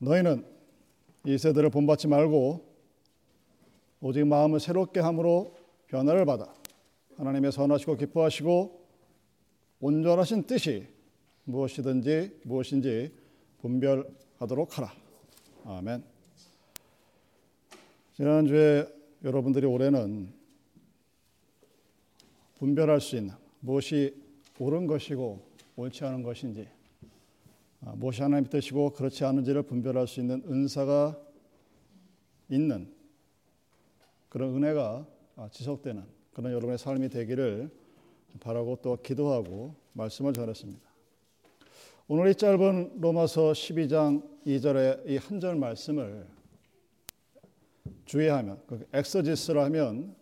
너희는 이 세대를 본받지 말고 오직 마음을 새롭게 함으로 변화를 받아 하나님의 선하시고 기뻐하시고 온전하신 뜻이 무엇이든지 무엇인지 분별하도록 하라. 아멘. 지난주에 여러분들이 올해는 분별할 수 있는 무엇이 옳은 것이고 옳지 않은 것인지 아, 무엇이 하나님 뜻이고 그렇지 않은지를 분별할 수 있는 은사가 있는 그런 은혜가 아, 지속되는 그런 여러분의 삶이 되기를 바라고 또 기도하고 말씀을 전했습니다. 오늘 이 짧은 로마서 12장 2절의 이 한 절 말씀을 주의하면 그 엑서지스를 하면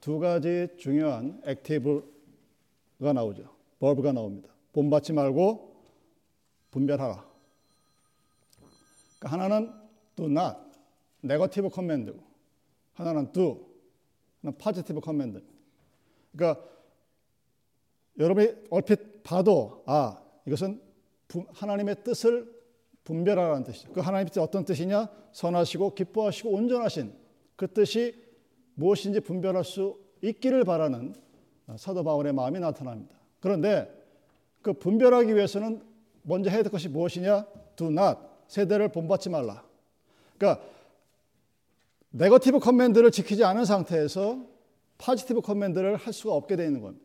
두 가지 중요한 active가 나오죠. 버브가 나옵니다. 본받지 말고 분별하라. 그러니까 하나는 do not, negative command고 하나는 do, 하나는 positive command. 그러니까 여러분이 얼핏 봐도 아 이것은 하나님의 뜻을 분별하라는 뜻이죠. 그 하나님의 뜻이 어떤 뜻이냐? 선하시고 기뻐하시고 온전하신 그 뜻이 무엇인지 분별할 수 있기를 바라는 사도 바울의 마음이 나타납니다. 그런데 그 분별하기 위해서는 먼저 해야 될 것이 무엇이냐? Do not 세대를 본받지 말라. 그러니까 negative command를 지키지 않은 상태에서 positive command를 할 수가 없게 되어 있는 겁니다.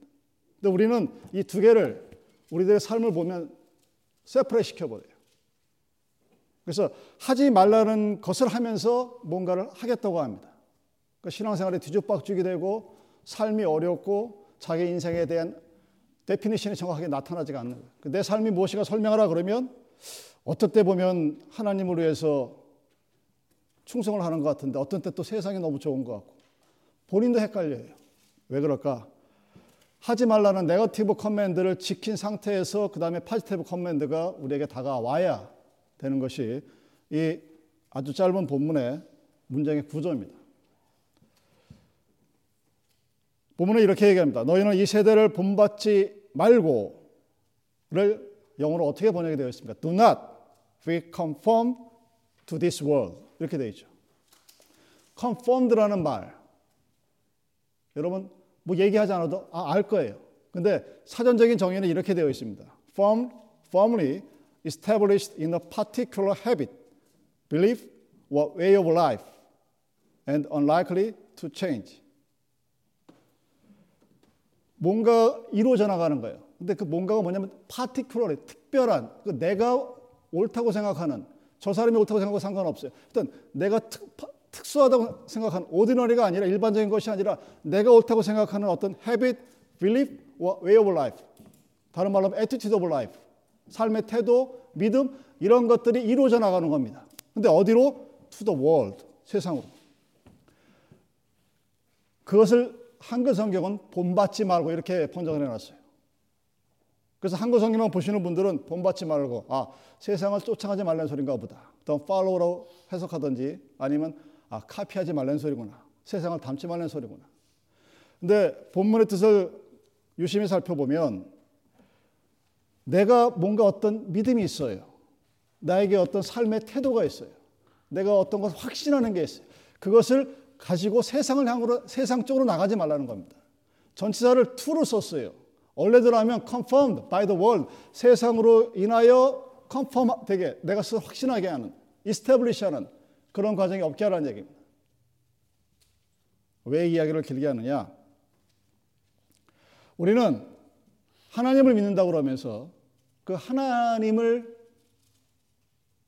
근데 우리는 이 두 개를 우리들의 삶을 보면 separate 시켜버려요. 그래서 하지 말라는 것을 하면서 뭔가를 하겠다고 합니다. 그러니까 신앙생활에 뒤죽박죽이 되고 삶이 어렵고 자기 인생에 대한 definition이 정확하게 나타나지가 않는 거예요. 그 내 삶이 무엇인가 설명하라 그러면 어떨 때 보면 하나님을 위해서 충성을 하는 것 같은데 어떤 때 또 세상이 너무 좋은 것 같고 본인도 헷갈려요. 왜 그럴까? 하지 말라는 negative command를 지킨 상태에서 그 다음에 positive command가 우리에게 다가와야 되는 것이 이 아주 짧은 본문의 문장의 구조입니다. 본문은 이렇게 얘기합니다. 너희는 이 세대를 본받지 말고를 영어로 어떻게 번역이 되어 있습니까? Do not be conformed to this world. 이렇게 되어 있죠. conformed라는 말. 여러분 뭐 얘기하지 않아도 아, 알 거예요. 근데 사전적인 정의는 이렇게 되어 있습니다. Firm, firmly established in a particular habit, belief, or way of life, and unlikely to change. 뭔가 이루어져 나가는 거예요. 근데 그 뭔가가 뭐냐면 particularly 특별한 그 내가 옳다고 생각하는 저 사람이 옳다고 생각하고 상관없어요. 일단 내가 특, 특수하다고 생각하는 오디너리가 아니라 일반적인 것이 아니라 내가 옳다고 생각하는 어떤 habit, belief, way of life. 다른 말로 하면 attitude of life. 삶의 태도, 믿음 이런 것들이 이루어져 나가는 겁니다. 근데 어디로? to the world. 세상으로. 그것을 한글 성경은 본받지 말고 이렇게 번역을 해놨어요. 그래서 한글 성경만 보시는 분들은 본받지 말고 아 세상을 쫓아가지 말라는 소린가 보다. 더 follow로 해석하든지 아니면 아, 카피하지 말라는 소리구나. 세상을 닮지 말라는 소리구나. 근데 본문의 뜻을 유심히 살펴보면 내가 뭔가 어떤 믿음이 있어요. 나에게 어떤 삶의 태도가 있어요. 내가 어떤 것을 확신하는 게 있어요. 그것을 가지고 세상을 향으로 세상 쪽으로 나가지 말라는 겁니다. 전치사를 to로 썼어요. 원래대로 하면 confirmed by the world 세상으로 인하여 confirm 되게 내가 확신하게 하는 establish 하는 그런 과정이 없게 하라는 얘기입니다. 왜 이야기를 길게 하느냐? 우리는 하나님을 믿는다고 그러면서 그 하나님을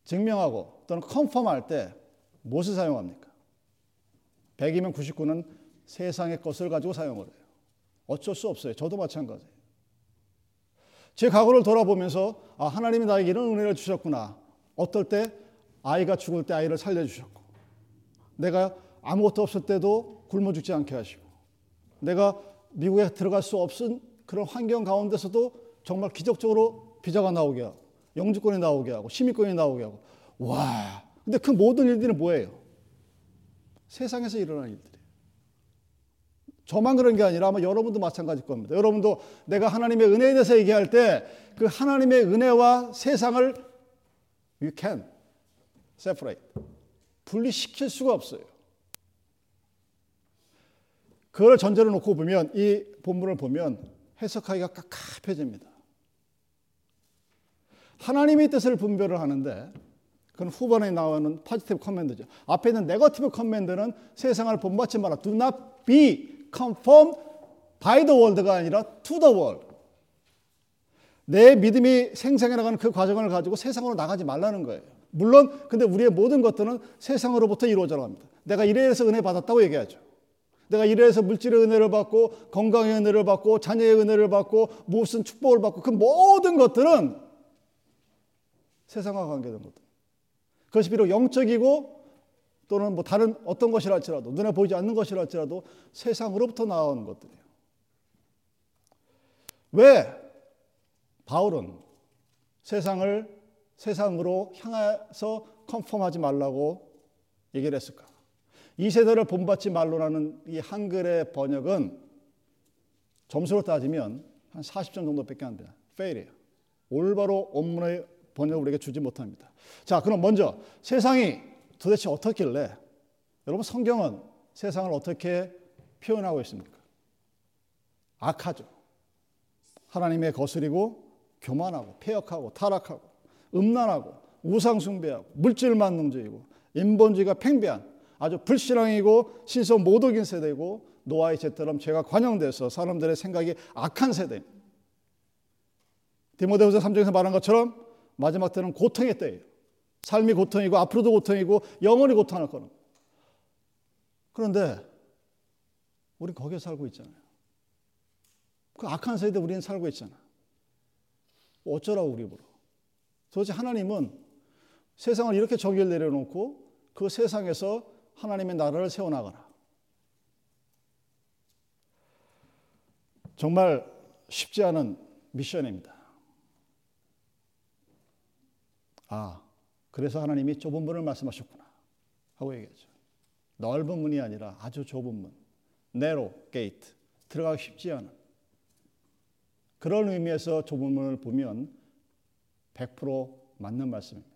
증명하고 또는 컨펌할 때 무엇을 사용합니까? 100이면 99는 세상의 것을 가지고 사용을 해요. 어쩔 수 없어요. 저도 마찬가지예요. 제 과거를 돌아보면서 아, 하나님이 나에게 이런 은혜를 주셨구나. 어떨 때 아이가 죽을 때 아이를 살려주셨고, 내가 아무것도 없을 때도 굶어 죽지 않게 하시고, 내가 미국에 들어갈 수 없은 그런 환경 가운데서도 정말 기적적으로 비자가 나오게 하고, 영주권이 나오게 하고, 시민권이 나오게 하고, 와. 근데 그 모든 일들이 뭐예요? 세상에서 일어나는 일들이에요. 저만 그런 게 아니라 아마 여러분도 마찬가지일 겁니다. 여러분도 내가 하나님의 은혜에 대해서 얘기할 때 그 하나님의 은혜와 세상을 you can separate. 분리시킬 수가 없어요. 그걸 전제로 놓고 보면 이 본문을 보면 해석하기가 깝깝해집니다. 하나님의 뜻을 분별을 하는데 그건 후반에 나오는 positive command죠. 앞에 있는 negative command는 세상을 본받지 마라. Do not be conformed by the world가 아니라 to the world. 내 믿음이 생생해 나가는 그 과정을 가지고 세상으로 나가지 말라는 거예요. 물론 근데 우리의 모든 것들은 세상으로부터 이루어져 갑니다. 내가 이래서 은혜 받았다고 얘기하죠. 내가 이래서 물질의 은혜를 받고 건강의 은혜를 받고 자녀의 은혜를 받고 무슨 축복을 받고 그 모든 것들은 세상과 관계된 것들. 그것이 비록 영적이고 또는 뭐 다른 어떤 것이라 할지라도 눈에 보이지 않는 것이라 할지라도 세상으로부터 나온 것들이에요. 왜 바울은 세상을 세상으로 향해서 컨펌하지 말라고 얘기를 했을까? 이 세대를 본받지 말로라는 이 한글의 번역은 점수로 따지면 한 40점 정도밖에 안 돼요. 페일이에요. 올바로 원문의 번역을 우리에게 주지 못합니다. 자, 그럼 먼저 세상이 도대체 어떻길래 여러분 성경은 세상을 어떻게 표현하고 있습니까? 악하죠. 하나님의 거스리고 교만하고 폐역하고 타락하고 음란하고 우상숭배하고 물질만능주의고 인본주의가 팽배한 아주 불신앙이고 신성 모독인 세대이고 노아의 죄처럼 죄가 관영돼서 사람들의 생각이 악한 세대입니다. 디모데후서 3장에서 말한 것처럼 마지막 때는 고통의 때예요. 삶이 고통이고 앞으로도 고통이고 영원히 고통할 거는. 그런데 우리 거기에 살고 있잖아요. 그 악한 세대 우리는 살고 있잖아. 어쩌라고 우리 보러. 도대체 하나님은 세상을 이렇게 정의를 내려놓고 그 세상에서 하나님의 나라를 세워나가라. 정말 쉽지 않은 미션입니다. 아, 그래서 하나님이 좁은 문을 말씀하셨구나. 하고 얘기하죠. 넓은 문이 아니라 아주 좁은 문. narrow gate. 들어가기 쉽지 않은. 그런 의미에서 좁은 문을 보면 100% 맞는 말씀입니다.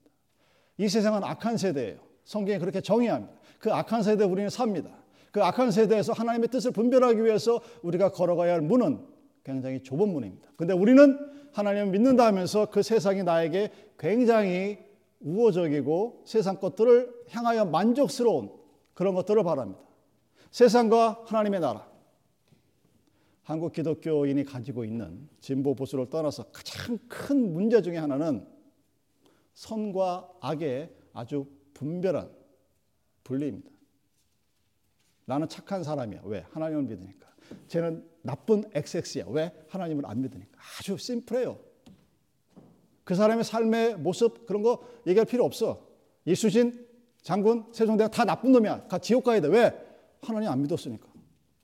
이 세상은 악한 세대예요. 성경이 그렇게 정의합니다. 그 악한 세대에 우리는 삽니다. 그 악한 세대에서 하나님의 뜻을 분별하기 위해서 우리가 걸어가야 할 문은 굉장히 좁은 문입니다. 근데 우리는 하나님을 믿는다 하면서 그 세상이 나에게 굉장히 우호적이고 세상 것들을 향하여 만족스러운 그런 것들을 바랍니다. 세상과 하나님의 나라. 한국 기독교인이 가지고 있는 진보 보수를 떠나서 가장 큰 문제 중에 하나는 선과 악의 아주 분별한 분리입니다. 나는 착한 사람이야. 왜? 하나님을 믿으니까. 쟤는 나쁜 XX야. 왜? 하나님을 안 믿으니까. 아주 심플해요. 그 사람의 삶의 모습 그런 거 얘기할 필요 없어. 이순신 장군 세종대왕 다 나쁜 놈이야. 다 지옥 가야 돼. 왜? 하나님 안 믿었으니까.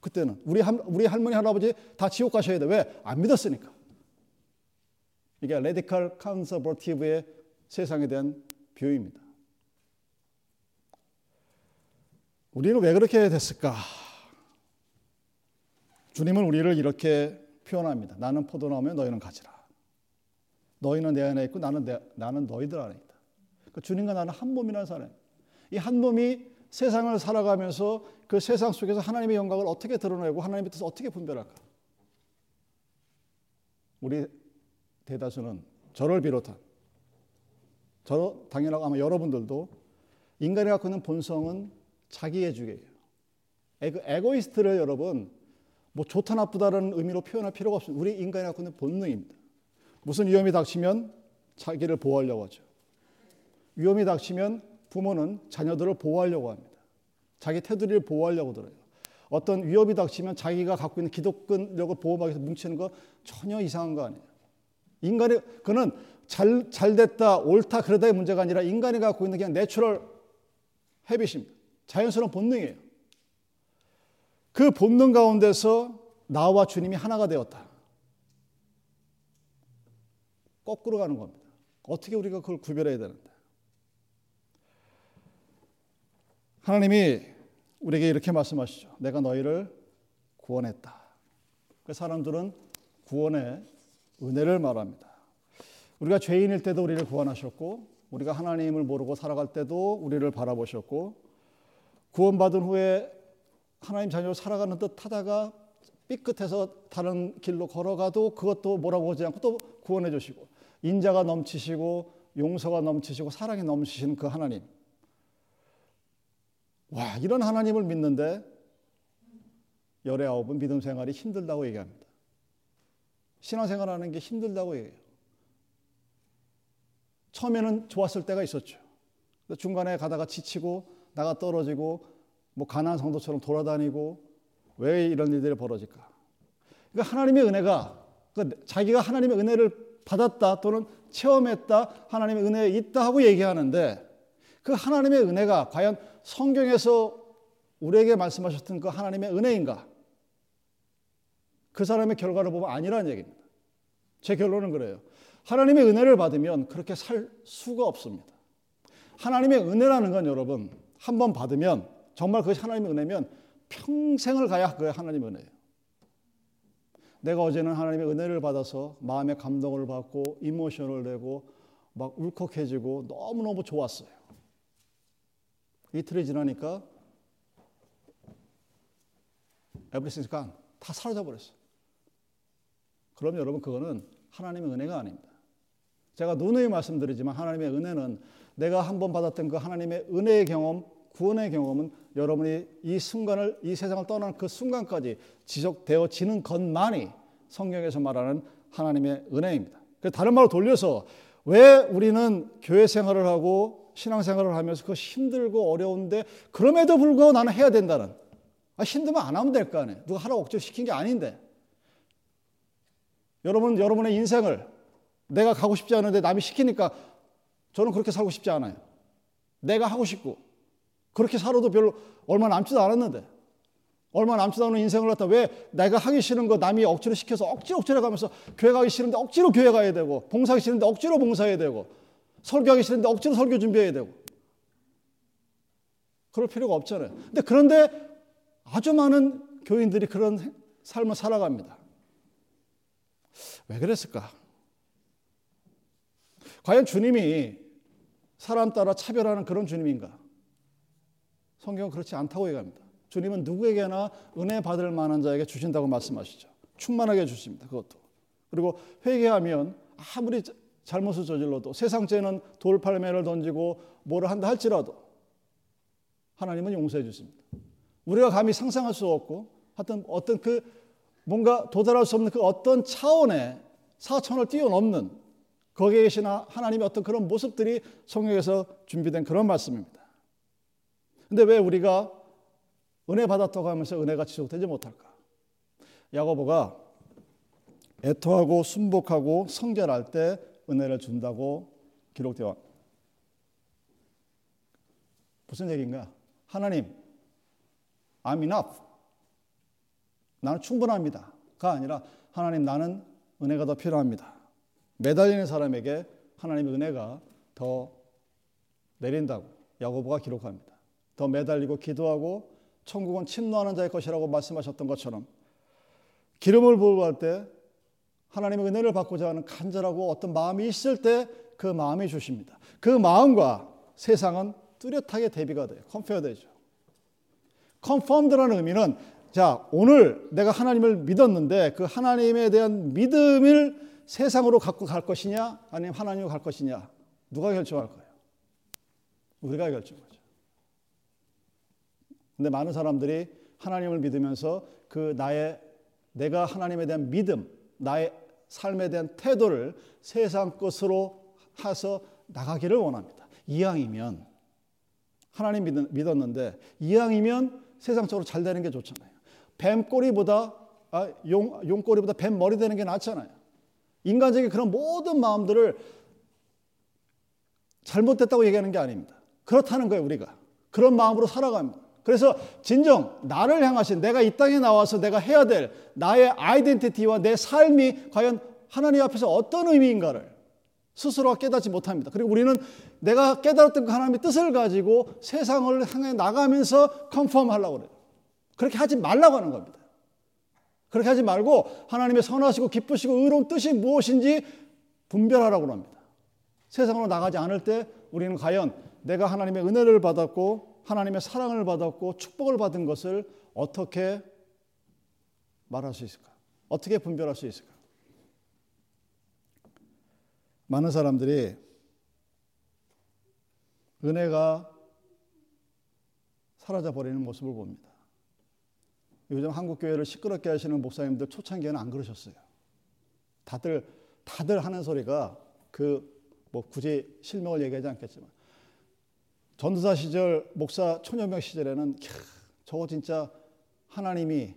그때는 우리 할, 우리 할머니 할아버지 다 지옥 가셔야 돼. 왜? 안 믿었으니까. 이게 radical conservative의 세상에 대한 view입니다. 우리는 왜 그렇게 됐을까? 주님은 우리를 이렇게 표현합니다. 나는 포도나무에 너희는 가지라. 너희는 내 안에 있고 나는 내, 나는 너희들 안에 있다. 그러니까 주님과 나는 한 몸이라는 사람. 이한 몸이 세상을 살아가면서 그 세상 속에서 하나님의 영광을 어떻게 드러내고 하나님의 뜻을 어떻게 분별할까? 우리 대다수는 저를 비롯한 저 당연하고 아마 여러분들도 인간이 갖고 있는 본성은 자기의 주계예요. 에고, 에고이스트를 여러분 뭐 좋다 나쁘다는 의미로 표현할 필요가 없습니다. 우리 인간이 갖고 있는 본능입니다. 무슨 위험이 닥치면 자기를 보호하려고 하죠. 위험이 닥치면 부모는 자녀들을 보호하려고 합니다. 자기 테두리를 보호하려고 들어요. 어떤 위협이 닥치면 자기가 갖고 있는 기독권력을 보호하기 위해서 뭉치는 거 전혀 이상한 거 아니에요. 인간이 그는 잘, 잘 됐다, 옳다, 그르다의 문제가 아니라 인간이 갖고 있는 그냥 natural habit입니다. 자연스러운 본능이에요. 그 본능 가운데서 나와 주님이 하나가 되었다. 거꾸로 가는 겁니다. 어떻게 우리가 그걸 구별해야 되는데. 하나님이 우리에게 이렇게 말씀하시죠. 내가 너희를 구원했다. 그 사람들은 구원의 은혜를 말합니다. 우리가 죄인일 때도 우리를 구원하셨고 우리가 하나님을 모르고 살아갈 때도 우리를 바라보셨고 구원받은 후에 하나님 자녀로 살아가는 듯 하다가 삐끗해서 다른 길로 걸어가도 그것도 뭐라고 하지 않고 또 구원해 주시고 인자가 넘치시고 용서가 넘치시고 사랑이 넘치시는 그 하나님. 와, 이런 하나님을 믿는데 열의 아홉은 믿음 생활이 힘들다고 얘기합니다. 신앙생활 하는 게 힘들다고 얘기해요. 처음에는 좋았을 때가 있었죠. 중간에 가다가 지치고 나가 떨어지고 뭐 가난 성도처럼 돌아다니고 왜 이런 일들이 벌어질까? 그러니까 하나님의 은혜가 그러니까 자기가 하나님의 은혜를 받았다 또는 체험했다 하나님의 은혜에 있다 하고 얘기하는데 그 하나님의 은혜가 과연 성경에서 우리에게 말씀하셨던 그 하나님의 은혜인가? 그 사람의 결과를 보면 아니라는 얘기입니다. 제 결론은 그래요. 하나님의 은혜를 받으면 그렇게 살 수가 없습니다. 하나님의 은혜라는 건 여러분 한 번 받으면 정말 그것이 하나님의 은혜면 평생을 가야 그 하나님의 은혜예요. 내가 어제는 하나님의 은혜를 받아서 마음의 감동을 받고 이모션을 내고 막 울컥해지고 너무너무 좋았어요. 이틀이 지나니까 gone. 다 사라져 버렸어요. 그럼 여러분 그거는 하나님의 은혜가 아닙니다. 제가 누누이 말씀드리지만 하나님의 은혜는 내가 한 번 받았던 그 하나님의 은혜의 경험, 구원의 경험은 여러분이 이 순간을 이 세상을 떠나는 그 순간까지 지속되어지는 것만이 성경에서 말하는 하나님의 은혜입니다. 다른 말로 돌려서 왜 우리는 교회 생활을 하고 신앙 생활을 하면서 그 힘들고 어려운데 그럼에도 불구하고 나는 해야 된다는 아, 힘들면 안 하면 될 거 아니에요. 누가 하라고 억지로 시킨 게 아닌데 여러분 여러분의 인생을 내가 가고 싶지 않은데 남이 시키니까 저는 그렇게 살고 싶지 않아요. 내가 하고 싶고 그렇게 살아도 별로 얼마 남지도 않았는데 얼마 남지도 않은 인생을 갖다 왜 내가 하기 싫은 거 남이 억지로 시켜서 억지로 억지로 가면서 교회 가기 싫은데 억지로 교회 가야 되고 봉사하기 싫은데 억지로 봉사해야 되고 설교하기 싫은데 억지로 설교 준비해야 되고 그럴 필요가 없잖아요. 근데 그런데 아주 많은 교인들이 그런 삶을 살아갑니다. 왜 그랬을까? 과연 주님이 사람 따라 차별하는 그런 주님인가? 성경은 그렇지 않다고 얘기합니다. 주님은 누구에게나 은혜 받을 만한 자에게 주신다고 말씀하시죠. 충만하게 주십니다. 그것도. 그리고 회개하면 아무리 잘못을 저질러도 세상죄는 돌팔매를 던지고 뭐를 한다 할지라도 하나님은 용서해 주십니다. 우리가 감히 상상할 수 없고 하여튼 어떤 그 뭔가 도달할 수 없는 그 어떤 차원의 사천을 뛰어넘는 거기에 계신 하나님의 어떤 그런 모습들이 성경에서 준비된 그런 말씀입니다. 근데 왜 우리가 은혜 받았다고 하면서 은혜가 지속되지 못할까? 야고보가 애토하고 순복하고 성결할 때 은혜를 준다고 기록되어 무슨 얘기인가? 하나님, I'm enough. 나는 충분합니다.가 아니라 하나님 나는 은혜가 더 필요합니다. 매달리는 사람에게 하나님의 은혜가 더 내린다고 야고보가 기록합니다. 더 매달리고 기도하고 천국은 침노하는 자의 것이라고 말씀하셨던 것처럼 기름을 부어할 때 하나님의 은혜를 받고자 하는 간절하고 어떤 마음이 있을 때 그 마음이 주십니다. 그 마음과 세상은 뚜렷하게 대비가 돼요. compare 되죠. conformed라는 의미는 자, 오늘 내가 하나님을 믿었는데 그 하나님에 대한 믿음을 세상으로 갖고 갈 것이냐 아니면 하나님으로 갈 것이냐 누가 결정할 거예요? 우리가 결정하죠. 근데 많은 사람들이 하나님을 믿으면서 그 나의 내가 하나님에 대한 믿음, 나의 삶에 대한 태도를 세상 것으로 해서 나가기를 원합니다. 이왕이면 하나님 믿었는데 이왕이면 세상적으로 잘 되는 게 좋잖아요. 뱀 꼬리보다 아, 용, 용 꼬리보다 뱀 머리 되는 게 낫잖아요. 인간적인 그런 모든 마음들을 잘못됐다고 얘기하는 게 아닙니다. 그렇다는 거예요, 우리가. 그런 마음으로 살아갑니다. 그래서 진정 나를 향하신 내가 이 땅에 나와서 내가 해야 될 나의 아이덴티티와 내 삶이 과연 하나님 앞에서 어떤 의미인가를 스스로 깨닫지 못합니다. 그리고 우리는 내가 깨달았던 그 하나님의 뜻을 가지고 세상을 향해 나가면서 컨펌 하려고 그래요. 그렇게 하지 말라고 하는 겁니다. 그렇게 하지 말고 하나님의 선하시고 기쁘시고 의로운 뜻이 무엇인지 분별하라고 합니다. 세상으로 나가지 않을 때 우리는 과연 내가 하나님의 은혜를 받았고 하나님의 사랑을 받았고 축복을 받은 것을 어떻게 말할 수 있을까? 어떻게 분별할 수 있을까? 많은 사람들이 은혜가 사라져 버리는 모습을 봅니다. 요즘 한국 교회를 시끄럽게 하시는 목사님들 초창기에는 안 그러셨어요. 다들 다들 하는 소리가 그 뭐 굳이 실명을 얘기하지 않겠지만 전도사 시절 목사 초년명 시절에는 캬, 저거 진짜 하나님이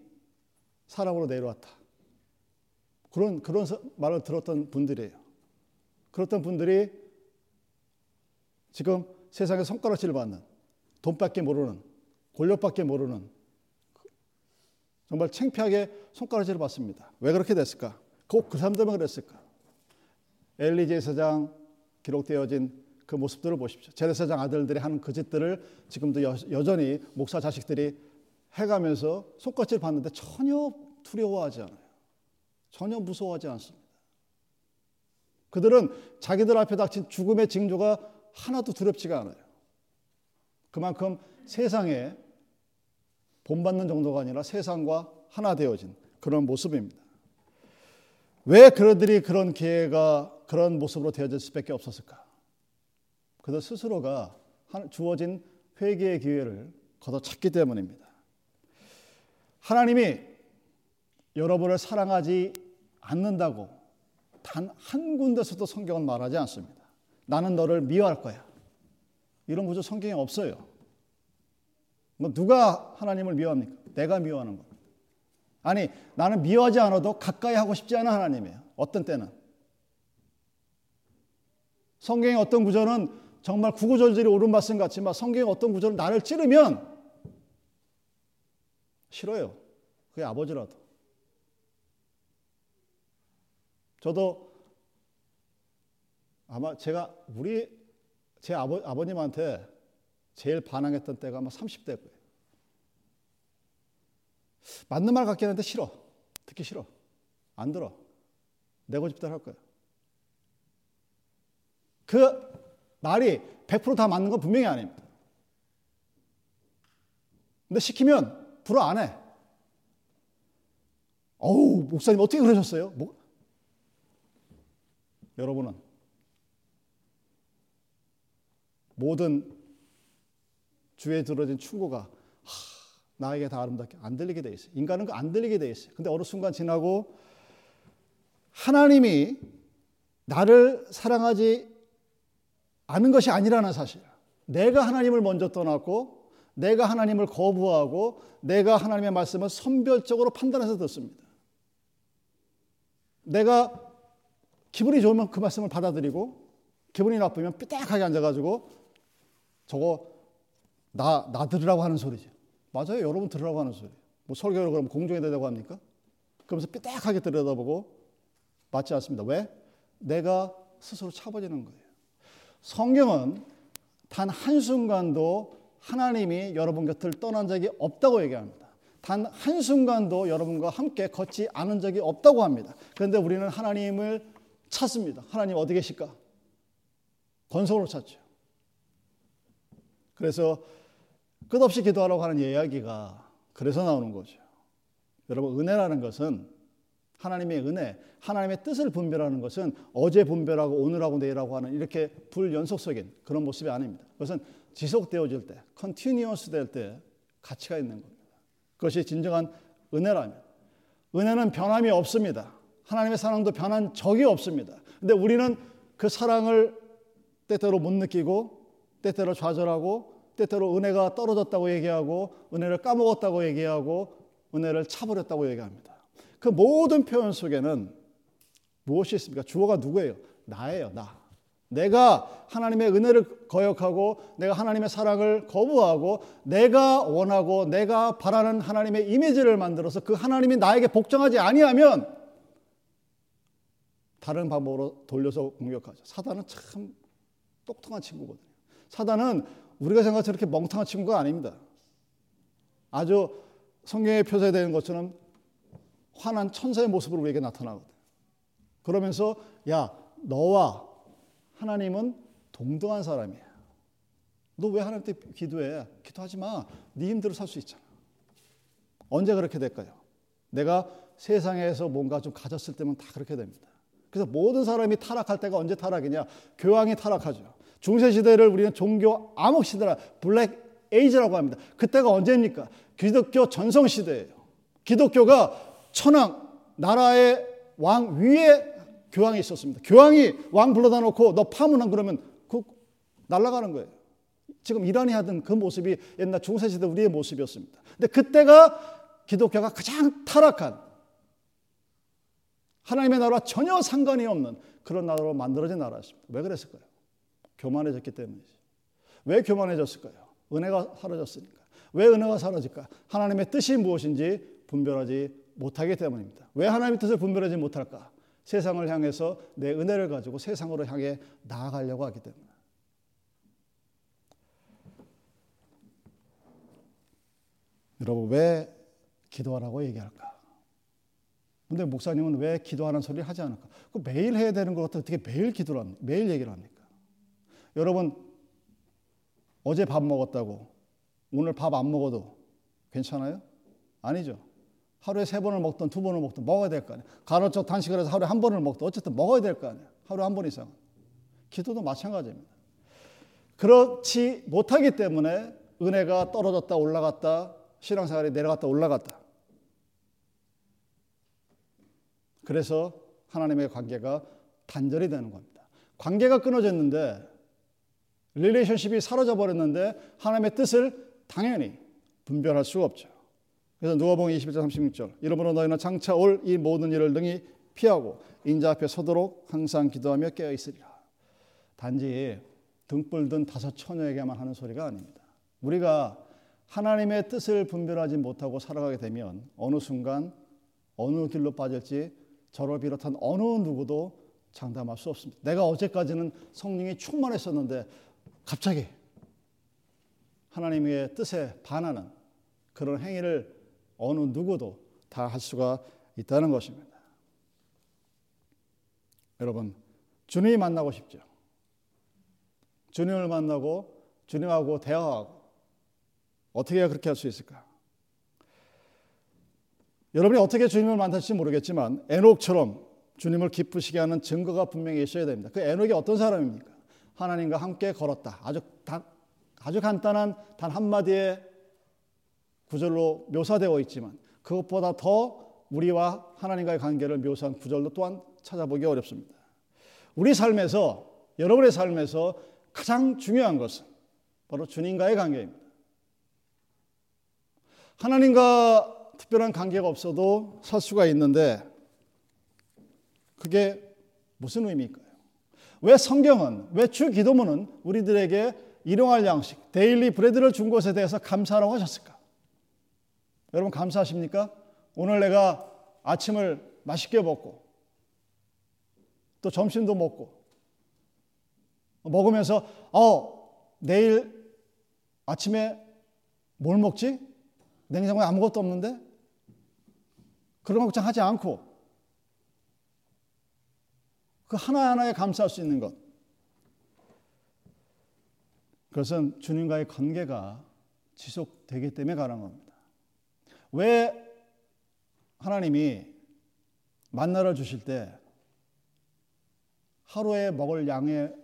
사람으로 내려왔다. 그런 그런 말을 들었던 분들이에요. 그렇던 분들이 지금 세상에 손가락질 받는 돈밖에 모르는 권력밖에 모르는 정말 창피하게 손가락질을 받습니다. 왜 그렇게 됐을까? 꼭 그 사람들만 그랬을까? 엘리제 사장 기록되어진 그 모습들을 보십시오. 제레사장 아들들이 하는 그 짓들을 지금도 여, 전히 목사 자식들이 해가면서 손가락질 받는데 전혀 두려워하지 않아요. 전혀 무서워하지 않습니다. 그들은 자기들 앞에 닥친 죽음의 징조가 하나도 두렵지가 않아요. 그만큼 세상에 본받는 정도가 아니라 세상과 하나 되어진 그런 모습입니다. 왜 그들이 그런 기회가 그런 모습으로 되어질 수밖에 없었을까? 그들 스스로가 주어진 회개의 기회를 걷어찼기 때문입니다. 하나님이 여러분을 사랑하지 않는다고 단 한 군데서도 성경은 말하지 않습니다. 나는 너를 미워할 거야. 이런 구조 성경에 없어요. 뭐 누가 하나님을 미워합니까? 내가 미워하는 거. 아니 나는 미워하지 않아도 가까이 하고 싶지 않은 하나님이에요. 어떤 때는 성경의 어떤 구절은 정말 구구절절이 옳은 말씀 같지만 성경의 어떤 구절은 나를 찌르면 싫어요. 그게 아버지라도. 저도 아마 제가 우리 제 아버, 아버님한테 제일 반항했던 때가 아마 30대 거예요. 맞는 말 같긴 한데 싫어. 듣기 싫어. 안 들어. 내 고집대로 할 거야. 그 말이 100%다 맞는 건 분명히 아닙니다. 근데 시키면 불어 안 해. 어우, 목사님 어떻게 그러셨어요? 뭐? 여러분은 모든 주에 들어진 충고가 하, 나에게 다 아름답게 안 들리게 돼 있어요. 인간은 그 안 들리게 돼 있어요. 근데 어느 순간 지나고 하나님이 나를 사랑하지 않은 것이 아니라는 사실. 내가 하나님을 먼저 떠났고 내가 하나님을 거부하고 내가 하나님의 말씀을 선별적으로 판단해서 듣습니다. 내가 기분이 좋으면 그 말씀을 받아들이고 기분이 나쁘면 삐딱하게 앉아가지고 저거 나, 나 들으라고 하는 소리지. 맞아요. 여러분 들으라고 하는 소리. 뭐 설교를 그럼 공중에 대고 합니까? 그러면서 삐딱하게 들여다보고 맞지 않습니다. 왜? 내가 스스로 차버리는 거예요. 성경은 단 한순간도 하나님이 여러분 곁을 떠난 적이 없다고 얘기합니다. 단 한순간도 여러분과 함께 걷지 않은 적이 없다고 합니다. 그런데 우리는 하나님을 찾습니다. 하나님 어디 계실까? 건성으로 찾죠. 그래서 끝없이 기도하라고 하는 이야기가 그래서 나오는 거죠. 여러분, 은혜라는 것은 하나님의 은혜, 하나님의 뜻을 분별하는 것은 어제 분별하고 오늘하고 내일하고 하는 이렇게 불연속적인 그런 모습이 아닙니다. 그것은 지속되어질 때, continuous 될 때 가치가 있는 겁니다. 그것이 진정한 은혜라면 은혜는 변함이 없습니다. 하나님의 사랑도 변한 적이 없습니다. 근데 우리는 그 사랑을 때때로 못 느끼고 때때로 좌절하고 때때로 은혜가 떨어졌다고 얘기하고 은혜를 까먹었다고 얘기하고 은혜를 차버렸다고 얘기합니다. 그 모든 표현 속에는 무엇이 있습니까? 주어가 누구예요? 나예요, 나. 내가 하나님의 은혜를 거역하고 내가 하나님의 사랑을 거부하고 내가 원하고 내가 바라는 하나님의 이미지를 만들어서 그 하나님이 나에게 복종하지 아니하면 다른 방법으로 돌려서 공격하죠. 사단은 참 똑똑한 친구거든요. 사단은 우리가 생각한 저렇게 멍청한 친구가 아닙니다. 아주 성경에 표시되는 것처럼 환한 천사의 모습으로 우리에게 나타나거든. 그러면서 야 너와 하나님은 동등한 사람이야. 너 왜 하나님한테 기도해? 기도하지 마. 네 힘대로 살 수 있잖아. 언제 그렇게 될까요? 내가 세상에서 뭔가 좀 가졌을 때면 다 그렇게 됩니다. 그래서 모든 사람이 타락할 때가 언제 타락이냐? 교황이 타락하죠. 중세 시대를 우리는 종교 암흑 시대라 블랙 에이지라고 합니다. 그때가 언제입니까? 기독교 전성 시대예요. 기독교가 천황 나라의 왕 위에 교황이 있었습니다. 교황이 왕 불러다 놓고 너 파문한 그러면 그 날아가는 거예요. 지금 이란이 하던 그 모습이 옛날 중세시대 우리의 모습이었습니다. 근데 그때가 기독교가 가장 타락한 하나님의 나라와 전혀 상관이 없는 그런 나라로 만들어진 나라였습니다. 왜 그랬을까요? 교만해졌기 때문이지. 왜 교만해졌을까요? 은혜가 사라졌으니까. 왜 은혜가 사라질까? 하나님의 뜻이 무엇인지 분별하지 못하기 때문입니다. 왜 하나님의 뜻을 분별하지 못할까? 세상을 향해서 내 은혜를 가지고 세상으로 향해 나아가려고 하기 때문에. 여러분, 왜 기도하라고 얘기할까? 근데 목사님은 왜 기도하는 소리를 하지 않을까? 그 매일 해야 되는 걸 어떻게 매일 기도를 합니까? 매일 얘기를 합니까? 여러분, 어제 밥 먹었다고 오늘 밥 안 먹어도 괜찮아요? 아니죠. 하루에 세 번을 먹든 두 번을 먹든 먹어야 될 거 아니에요. 간헐적 단식을 해서 하루에 한 번을 먹든 어쨌든 먹어야 될 거 아니에요. 하루에 한 번 이상. 기도도 마찬가지입니다. 그렇지 못하기 때문에 은혜가 떨어졌다 올라갔다 신앙생활이 내려갔다 올라갔다. 그래서 하나님의 관계가 단절이 되는 겁니다. 관계가 끊어졌는데 릴레이션십이 사라져 버렸는데 하나님의 뜻을 당연히 분별할 수가 없죠. 그래서 누가복음 21장 36절 이러므로 너희는 장차 올 이 모든 일을 능히 피하고 인자 앞에 서도록 항상 기도하며 깨어 있으리라. 단지 등불 든 다섯 처녀에게만 하는 소리가 아닙니다. 우리가 하나님의 뜻을 분별하지 못하고 살아가게 되면 어느 순간 어느 길로 빠질지 저를 비롯한 어느 누구도 장담할 수 없습니다. 내가 어제까지는 성령이 충만했었는데 갑자기 하나님의 뜻에 반하는 그런 행위를 어느 누구도 다 할 수가 있다는 것입니다. 여러분, 주님이 만나고 싶죠. 주님을 만나고 주님하고 대화하고 어떻게 그렇게 할 수 있을까? 여러분이 어떻게 주님을 만날지 모르겠지만 에녹처럼 주님을 기쁘시게 하는 증거가 분명히 있어야 됩니다. 그 에녹이 어떤 사람입니까? 하나님과 함께 걸었다. 아주 다, 아주 간단한 단 한마디의 구절로 묘사되어 있지만 그것보다 더 우리와 하나님과의 관계를 묘사한 구절도 또한 찾아보기 어렵습니다. 우리 삶에서 여러분의 삶에서 가장 중요한 것은 바로 주님과의 관계입니다. 하나님과 특별한 관계가 없어도 살 수가 있는데 그게 무슨 의미일까요? 왜 성경은, 왜 주 기도문은 우리들에게 일용할 양식, 데일리 브레드를 준 것에 대해서 감사라고 하셨을까? 여러분 감사하십니까? 오늘 내가 아침을 맛있게 먹고 또 점심도 먹고 먹으면서 어 내일 아침에 뭘 먹지? 냉장고에 아무것도 없는데 그런 걱정하지 않고 그 하나하나에 감사할 수 있는 것 그것은 주님과의 관계가 지속되기 때문에 가능한 겁니다. 왜 하나님이 만나를 주실 때 하루에 먹을 양의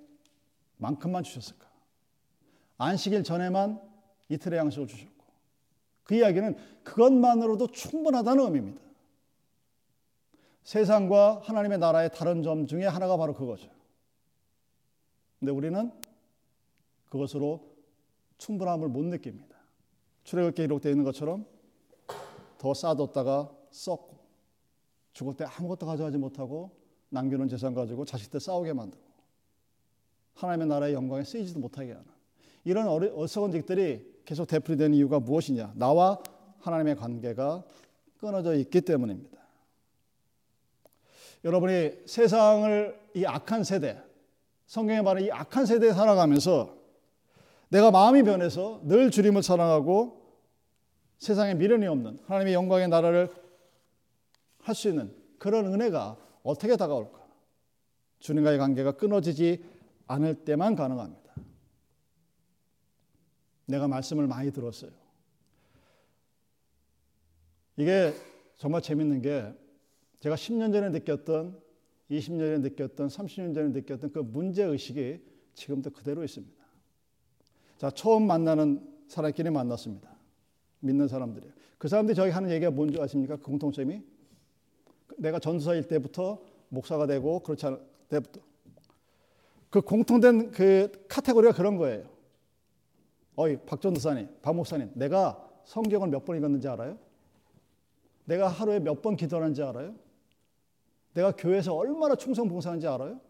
만큼만 주셨을까? 안식일 전에만 이틀의 양식을 주셨고 그 이야기는 그것만으로도 충분하다는 의미입니다. 세상과 하나님의 나라의 다른 점 중에 하나가 바로 그거죠. 근데 우리는 그것으로 충분함을 못 느낍니다. 출애굽기 기록되어 있는 것처럼 더 쌓아뒀다가 썩고 죽을 때 아무것도 가져가지 못하고 남겨놓은 재산 가지고 자식들 싸우게 만들고 하나님의 나라의 영광에 쓰이지도 못하게 하는 이런 어리석은직들이 계속 되풀이되는 이유가 무엇이냐? 나와 하나님의 관계가 끊어져 있기 때문입니다. 여러분이 세상을 이 악한 세대, 성경에 말하는 이 악한 세대에 살아가면서 내가 마음이 변해서 늘 주님을 사랑하고 세상에 미련이 없는 하나님의 영광의 나라를 할 수 있는 그런 은혜가 어떻게 다가올까? 주님과의 관계가 끊어지지 않을 때만 가능합니다. 내가 말씀을 많이 들었어요. 이게 정말 재밌는 게 제가 10년 전에 느꼈던 20년 전에 느꼈던 30년 전에 느꼈던 그 문제 의식이 지금도 그대로 있습니다. 자, 처음 만나는 사람끼리 만났습니다. 믿는 사람들이에요. 그 사람들이 저희 하는 얘기가 뭔지 아십니까? 그 공통점이 내가 전도사일 때부터 목사가 되고 그렇지 않을 때부터 그 공통된 그 카테고리가 그런 거예요. 어이 박전도사님, 박 목사님, 내가 성경을 몇 번 읽었는지 알아요? 내가 하루에 몇 번 기도하는지 알아요? 내가 교회에서 얼마나 충성 봉사하는지 알아요?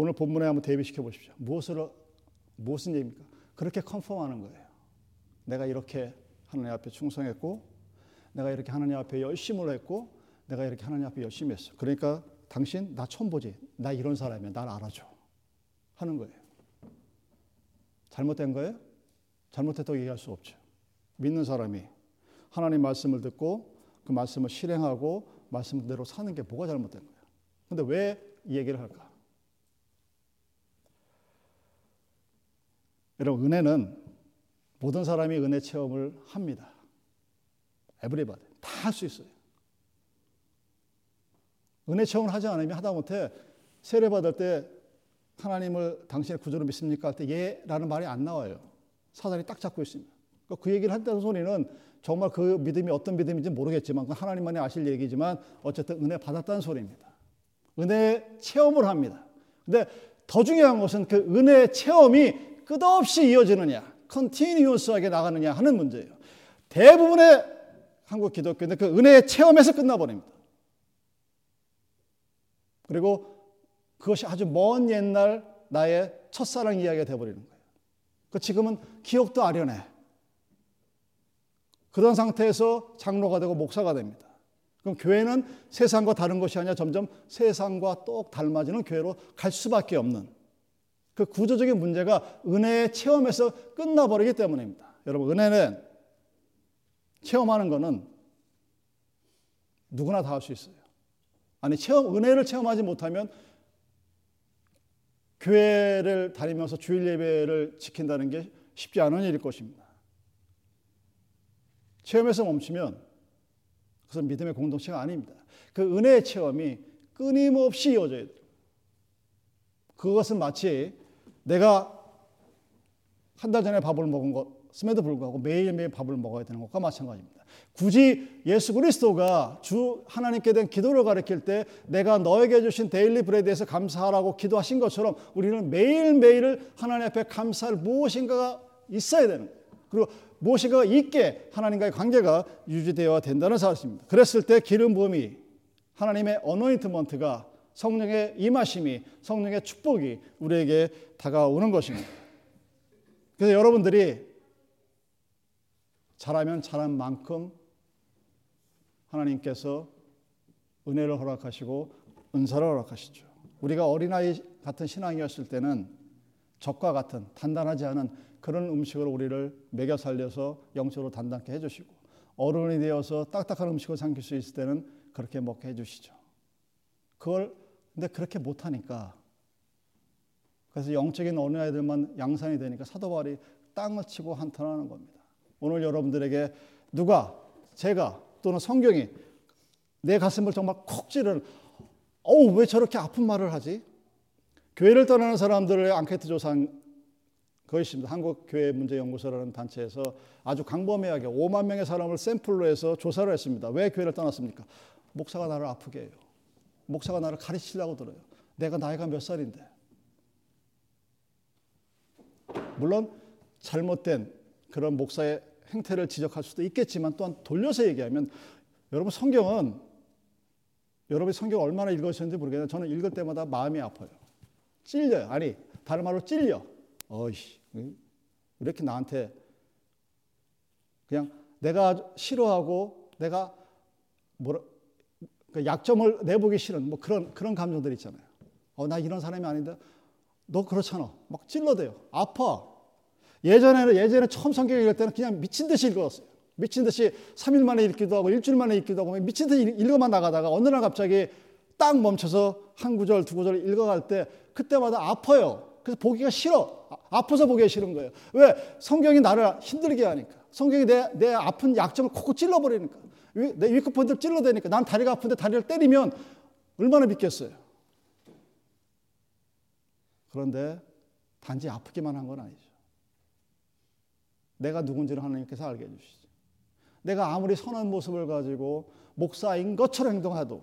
오늘 본문에 한번 대비시켜 보십시오. 무엇을 무슨 얘기입니까? 그렇게 컨펌하는 거예요. 내가 이렇게 하나님 앞에 충성했고, 내가 이렇게 하나님 앞에 열심을 했고, 내가 이렇게 하나님 앞에 열심히 했어. 그러니까 당신 나 처음 보지. 나 이런 사람이야. 날 알아줘. 하는 거예요. 잘못된 거예요? 잘못했다고 얘기할 수 없죠. 믿는 사람이 하나님 말씀을 듣고 그 말씀을 실행하고 말씀대로 사는 게 뭐가 잘못된 거예요? 근데 왜 이 얘기를 할까? 여러분 은혜는 모든 사람이 은혜 체험을 합니다. everybody 다 할 수 있어요. 은혜 체험을 하지 않으면 하다못해 세례 받을 때 하나님을 당신의 구주로 믿습니까? 할 때 예 라는 말이 안 나와요. 사단이 딱 잡고 있습니다. 그러니까 그 얘기를 한다는 소리는 정말 그 믿음이 어떤 믿음인지 모르겠지만 하나님만이 아실 얘기지만 어쨌든 은혜 받았다는 소리입니다. 은혜 체험을 합니다. 근데 더 중요한 것은 그 은혜 체험이 끝없이 이어지느냐, continuous하게 나가느냐 하는 문제예요. 대부분의 한국 기독교는 그 은혜의 체험에서 끝나버립니다. 그리고 그것이 아주 먼 옛날 나의 첫사랑 이야기가 되어버리는 거예요. 그 지금은 기억도 아련해. 그런 상태에서 장로가 되고 목사가 됩니다. 그럼 교회는 세상과 다른 것이 아니라 점점 세상과 똑 닮아지는 교회로 갈 수밖에 없는 그 구조적인 문제가 은혜의 체험에서 끝나버리기 때문입니다. 여러분, 은혜는 체험하는 것은 누구나 다 할 수 있어요. 아니, 체험, 은혜를 체험하지 못하면 교회를 다니면서 주일 예배를 지킨다는 게 쉽지 않은 일일 것입니다. 체험에서 멈추면 그것은 믿음의 공동체가 아닙니다. 그 은혜의 체험이 끊임없이 이어져야 돼요. 그것은 마치 내가 한 달 전에 밥을 먹은 것임에도 불구하고 매일매일 밥을 먹어야 되는 것과 마찬가지입니다. 굳이 예수 그리스도가 주 하나님께 대한 기도를 가르칠 때 내가 너에게 주신 daily bread에서 감사하라고 기도하신 것처럼 우리는 매일매일 하나님 앞에 감사할 무엇인가가 있어야 되는. 그리고 무엇인가가 있게 하나님과의 관계가 유지되어야 된다는 사실입니다. 그랬을 때 기름 부음이 하나님의 anointment가 성령의 임하심이 성령의 축복이 우리에게 다가오는 것입니다. 그래서 여러분들이 잘하면 잘한 만큼 하나님께서 은혜를 허락하시고 은사를 허락하시죠. 우리가 어린아이 같은 신앙이었을 때는 적과 같은 단단하지 않은 그런 음식을 우리를 먹여 살려서 영적으로 단단케 해주시고 어른이 되어서 딱딱한 음식을 삼킬 수 있을 때는 그렇게 먹게 해주시죠. 그걸 근데 그렇게 못하니까 그래서 영적인 어느 아이들만 양산이 되니까 사도 바울이 땅을 치고 한탄하는 겁니다. 오늘 여러분들에게 누가 제가 또는 성경이 내 가슴을 정말 콕 찌르는 어우 왜 저렇게 아픈 말을 하지? 교회를 떠나는 사람들의 앙케이트 조사한 있습니다. 한국교회문제연구소라는 단체에서 아주 강범위하게 5만 명의 사람을 샘플로 해서 조사를 했습니다. 왜 교회를 떠났습니까? 목사가 나를 아프게 해요. 목사가 나를 가르치려고 들어요. 내가 나이가 몇 살인데. 물론 잘못된 그런 목사의 행태를 지적할 수도 있겠지만 또한 돌려서 얘기하면 여러분 성경은 여러분이 성경 얼마나 읽으셨는지 모르겠는데 저는 읽을 때마다 마음이 아파요. 찔려요. 아니 다른 말로 찔려. 어이씨 이렇게 나한테 그냥 내가 싫어하고 내가 뭐라 그 약점을 내보기 싫은 뭐 그런 그런 감정들 있잖아요. 어, 나 이런 사람이 아닌데 너 그렇잖아. 막 찔러대요. 아파. 예전에는 예전에 처음 성경 읽을 때는 그냥 미친 듯이 읽었어요. 미친 듯이 3일 만에 읽기도 하고 일주일 만에 읽기도 하고 미친 듯이 읽어만 나가다가 어느 날 갑자기 딱 멈춰서 한 구절 두 구절 읽어갈 때 그때마다 아파요. 그래서 보기가 싫어. 아, 아파서 보기가 싫은 거예요. 왜? 성경이 나를 힘들게 하니까. 성경이 내, 내 아픈 약점을 콕콕 찔러버리니까. 내 위크 포인트를 찔러대니까. 난 다리가 아픈데 다리를 때리면 얼마나 믿겠어요. 그런데 단지 아프기만 한 건 아니죠. 내가 누군지를 하나님께서 알게 해주시죠. 내가 아무리 선한 모습을 가지고 목사인 것처럼 행동해도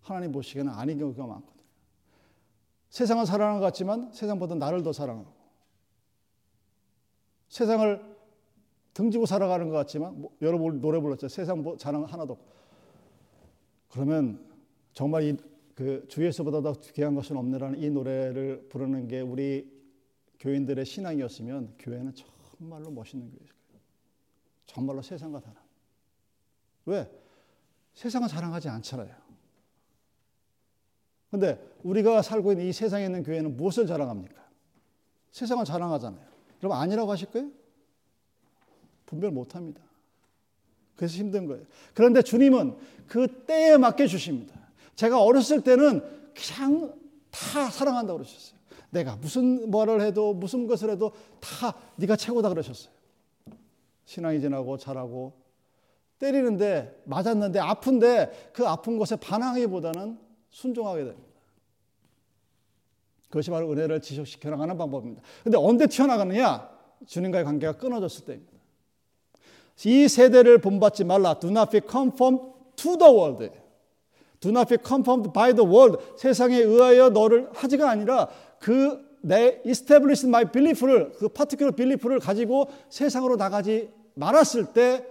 하나님 보시기에는 아닌 경우가 많거든요. 세상은 사랑하는 것 같지만 세상보다 나를 더 사랑하고 세상을 등지고 살아가는 것 같지만 뭐, 여러분 노래 불렀죠. 세상 뭐 자랑 하나도 없고. 그러면 정말 이, 그 주예수보다 더 귀한 것은 없네라는 이 노래를 부르는 게 우리 교인들의 신앙이었으면 교회는 정말로 멋있는 교회일 거예요. 정말로 세상과 다른. 왜? 세상은 자랑하지 않잖아요. 근데 우리가 살고 있는 이 세상에 있는 교회는 무엇을 자랑합니까? 세상은 자랑하잖아요. 여러분 아니라고 하실 거예요? 분별 못 합니다. 그래서 힘든 거예요. 그런데 주님은 그 때에 맞게 주십니다. 제가 어렸을 때는 그냥 다 사랑한다고 그러셨어요. 내가 무슨 말을 해도 무슨 것을 해도 다 네가 최고다 그러셨어요. 신앙이 지나고 자라고 때리는데 맞았는데 아픈데 그 아픈 것에 반항하기보다는 순종하게 됩니다. 그것이 바로 은혜를 지속시켜 나가는 방법입니다. 근데 언제 튀어나가느냐? 주님과의 관계가 끊어졌을 때입니다. 이 세대를 본받지 말라. Do not be conformed to the world. Do not be conformed by the world. 세상에 의하여 너를 하지가 아니라 그 내 establish my belief를 그 particular belief를 가지고 세상으로 나가지 말았을 때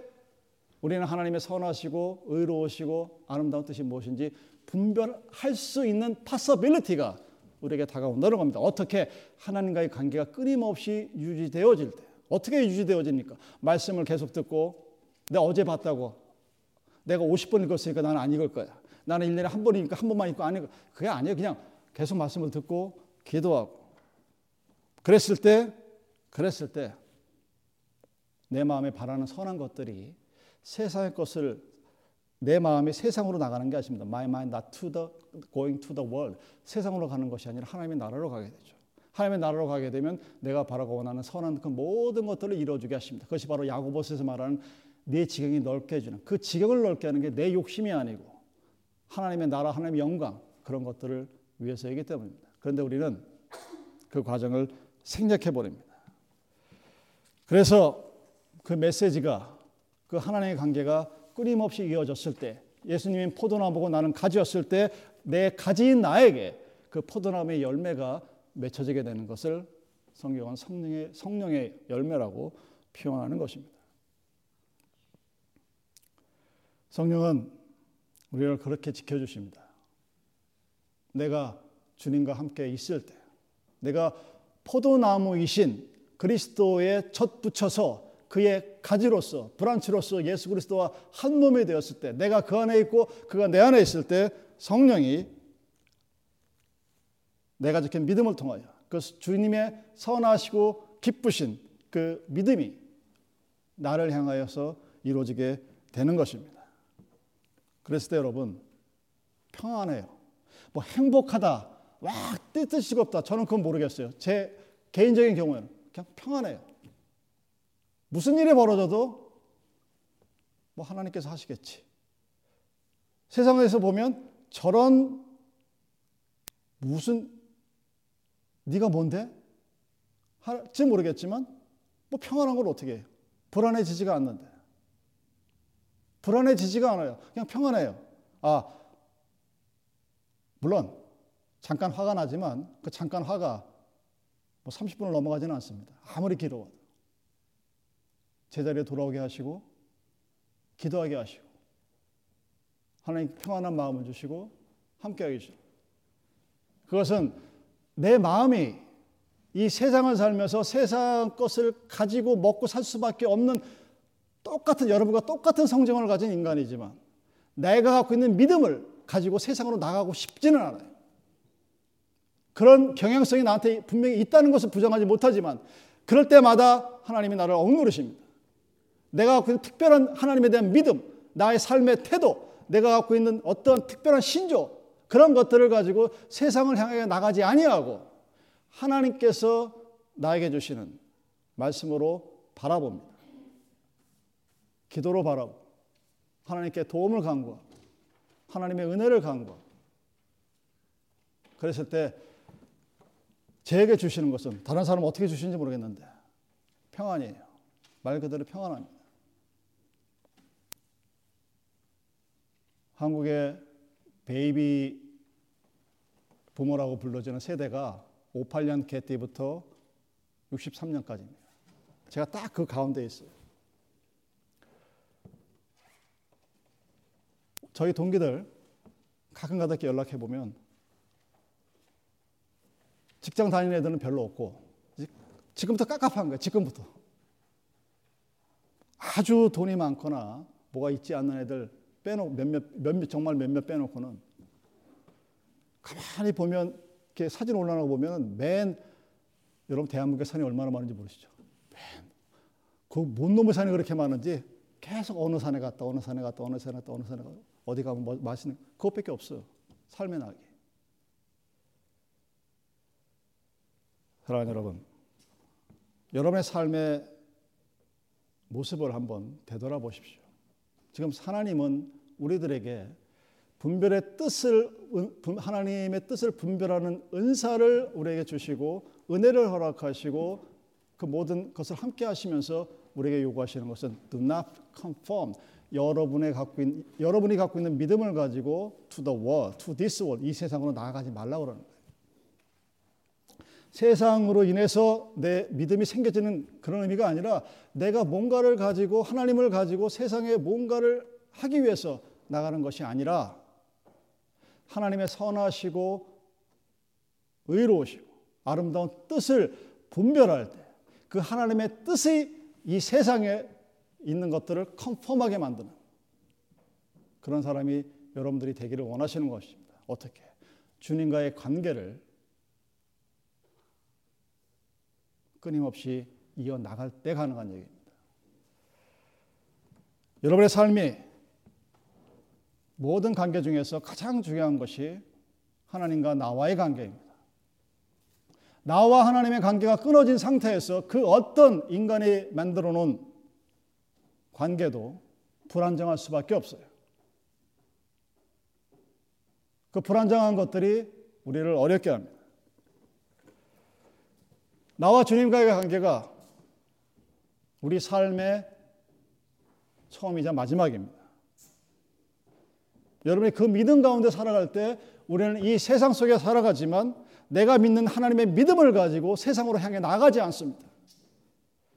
우리는 하나님의 선하시고 의로우시고 아름다운 뜻이 무엇인지 분별할 수 있는 possibility가 우리에게 다가온다는 겁니다. 어떻게 하나님과의 관계가 끊임없이 유지되어질 때 어떻게 유지되어집니까? 말씀을 계속 듣고 내가 어제 봤다고 내가 50번 읽었으니까 나는 안 읽을 거야. 나는 1년에 한 번이니까 한 번만 읽고 안 읽어. 그게 아니에요. 그냥 계속 말씀을 듣고 기도하고. 그랬을 때, 그랬을 때, 내 마음에 바라는 선한 것들이 세상의 것을 내 마음이 세상으로 나가는 게 아닙니다. My mind not to the going to the world. 세상으로 가는 것이 아니라 하나님의 나라로 가게 되죠. 하나님의 나라로 가게 되면 내가 바라고 원하는 선한 그 모든 것들을 이루어주게 하십니다. 그것이 바로 야고보스에서 말하는 내 지경이 넓게 해주는 그 지경을 넓게 하는 게 내 욕심이 아니고 하나님의 나라, 하나님의 영광 그런 것들을 위해서이기 때문입니다. 그런데 우리는 그 과정을 생략해 버립니다. 그래서 그 메시지가 그 하나님의 관계가 끊임없이 이어졌을 때 예수님이 포도나무 보고 나는 가지였을 때 내 가지인 나에게 그 포도나무의 열매가 맺혀지게 되는 것을 성경은 성령의, 성령의 열매라고 표현하는 것입니다. 성령은 우리를 그렇게 지켜주십니다. 내가 주님과 함께 있을 때, 내가 포도나무이신 그리스도의 첫 붙여서 그의 가지로서, 브란치로서 예수 그리스도와 한 몸이 되었을 때, 내가 그 안에 있고 그가 내 안에 있을 때 성령이 내가 지킨 믿음을 통하여 그 주님의 선하시고 기쁘신 그 믿음이 나를 향하여서 이루어지게 되는 것입니다. 그랬을 때 여러분 평안해요. 뭐 행복하다, 와 뜻뜻이 없다. 저는 그건 모르겠어요. 제 개인적인 경우에는 그냥 평안해요. 무슨 일이 벌어져도 뭐 하나님께서 하시겠지. 세상에서 보면 저런 무슨 네가 뭔데? 할지 모르겠지만 뭐 평안한 걸 어떻게 해요? 불안해지지가 않는데. 불안해지지가 않아요. 그냥 평안해요. 아, 물론 잠깐 화가 나지만 그 잠깐 화가 뭐 30분을 넘어가지는 않습니다. 아무리 길어도. 제자리에 돌아오게 하시고 기도하게 하시고 하나님 평안한 마음을 주시고 함께하게 주시고 그것은 내 마음이 이 세상을 살면서 세상 것을 가지고 먹고 살 수밖에 없는 똑같은 여러분과 똑같은 성정을 가진 인간이지만 내가 갖고 있는 믿음을 가지고 세상으로 나가고 싶지는 않아요. 그런 경향성이 나한테 분명히 있다는 것을 부정하지 못하지만 그럴 때마다 하나님이 나를 억누르십니다. 내가 갖고 있는 특별한 하나님에 대한 믿음, 나의 삶의 태도, 내가 갖고 있는 어떤 특별한 신조, 그런 것들을 가지고 세상을 향해 나가지 아니하고 하나님께서 나에게 주시는 말씀으로 바라봅니다. 기도로 바라보 하나님께 도움을 간구하고 하나님의 은혜를 간구하고 그랬을 때 제게 주시는 것은 다른 사람 어떻게 주시는지 모르겠는데 평안이에요. 말 그대로 평안합니다. 한국의 베이비 부모라고 불러지는 세대가 58년 개 때부터 63년까지입니다. 제가 딱 그 가운데 있어요. 저희 동기들 가끔가다 연락해 보면 직장 다니는 애들은 별로 없고 지금부터 깝깝한 거예요. 지금부터 아주 돈이 많거나 뭐가 있지 않는 애들 빼놓고 몇몇 몇몇 정말 몇몇 빼놓고는 가만히 보면 이렇게 사진 올라오고 보면 맨 여러분 대한민국에 산이 얼마나 많은지 모르시죠? 그뭔 놈의 산이 그렇게 많은지 계속 어느 산에 갔다 어느 산에 갔다 어느 산에 갔다 어느 산에 갔다 어디 가면 뭐 맛있는 그것밖에 없어요. 삶의 낙이. 사랑하는 여러분, 여러분의 삶의 모습을 한번 되돌아보십시오. 지금 하나님은 우리들에게 분별의 뜻을 하나님의 뜻을 분별하는 은사를 우리에게 주시고 은혜를 허락하시고 그 모든 것을 함께 하시면서 우리에게 요구하시는 것은 do not conform 여러분의 갖고 있는 여러분이 갖고 있는 믿음을 가지고 to the world, to this world 이 세상으로 나아가지 말라고 그러는 거예요. 세상으로 인해서 내 믿음이 생겨지는 그런 의미가 아니라 내가 뭔가를 가지고 하나님을 가지고 세상에 뭔가를 하기 위해서 나가는 것이 아니라 하나님의 선하시고 의로우시고 아름다운 뜻을 분별할 때 그 하나님의 뜻이 이 세상에 있는 것들을 컨펌하게 만드는 그런 사람이 여러분들이 되기를 원하시는 것입니다. 어떻게? 주님과의 관계를 끊임없이 이어 나갈 때 가능한 얘기입니다. 여러분의 삶이 모든 관계 중에서 가장 중요한 것이 하나님과 나와의 관계입니다. 나와 하나님의 관계가 끊어진 상태에서 그 어떤 인간이 만들어 놓은 관계도 불안정할 수밖에 없어요. 그 불안정한 것들이 우리를 어렵게 합니다. 나와 주님과의 관계가 우리 삶의 처음이자 마지막입니다. 여러분이 그 믿음 가운데 살아갈 때 우리는 이 세상 속에 살아가지만 내가 믿는 하나님의 믿음을 가지고 세상으로 향해 나가지 않습니다.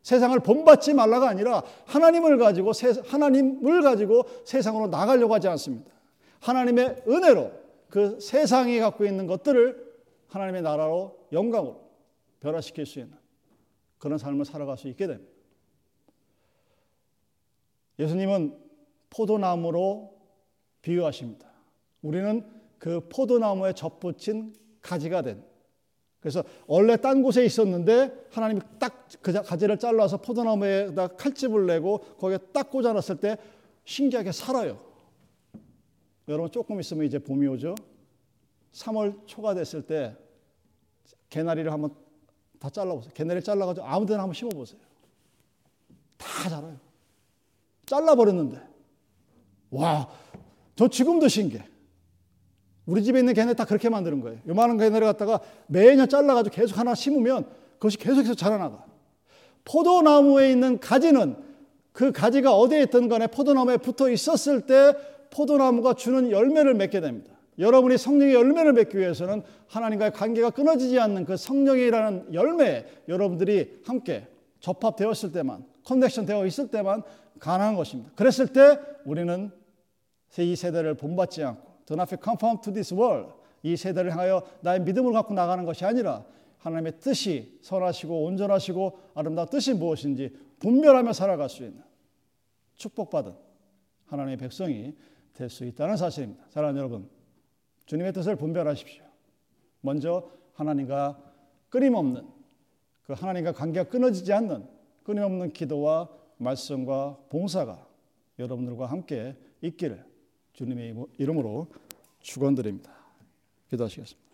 세상을 본받지 말라가 아니라 하나님을 가지고 하나님을 가지고 세상으로 나가려고 하지 않습니다. 하나님의 은혜로 그 세상이 갖고 있는 것들을 하나님의 나라로 영광으로 변화시킬 수 있는 그런 삶을 살아갈 수 있게 됩니다. 예수님은 포도나무로 비유하십니다. 우리는 그 포도나무에 접붙인 가지가 된 그래서 원래 딴 곳에 있었는데 하나님이 딱 그 가지를 잘라서 포도나무에다 칼집을 내고 거기에 딱 꽂아놨을 때 신기하게 살아요. 여러분 조금 있으면 이제 봄이 오죠. 3월 초가 됐을 때 개나리를 한번 다 잘라보세요. 개나리 잘라가지고 아무데나 한번 심어보세요. 다 자라요. 잘라버렸는데 와, 저 지금도 신기해. 우리 집에 있는 개나리 다 그렇게 만드는 거예요. 요만한 개나리 갖다가 매년 잘라가지고 계속 하나 심으면 그것이 계속해서 자라나가. 포도나무에 있는 가지는 그 가지가 어디에 있든 간에 포도나무에 붙어 있었을 때 포도나무가 주는 열매를 맺게 됩니다. 여러분이 성령의 열매를 맺기 위해서는 하나님과의 관계가 끊어지지 않는 그 성령이라는 열매 여러분들이 함께 접합되었을 때만 커넥션 되어 있을 때만 가능한 것입니다. 그랬을 때 우리는 이 세대를 본받지 않고 do not be conformed to this world 이 세대를 향하여 나의 믿음을 갖고 나가는 것이 아니라 하나님의 뜻이 선하시고 온전하시고 아름다운 뜻이 무엇인지 분별하며 살아갈 수 있는 축복받은 하나님의 백성이 될 수 있다는 사실입니다. 사랑하는 여러분, 주님의 뜻을 분별하십시오. 먼저 하나님과 끊임없는 그 하나님과 관계가 끊어지지 않는 끊임없는 기도와 말씀과 봉사가 여러분들과 함께 있기를 주님의 이름으로 축원드립니다. 기도하시겠습니다.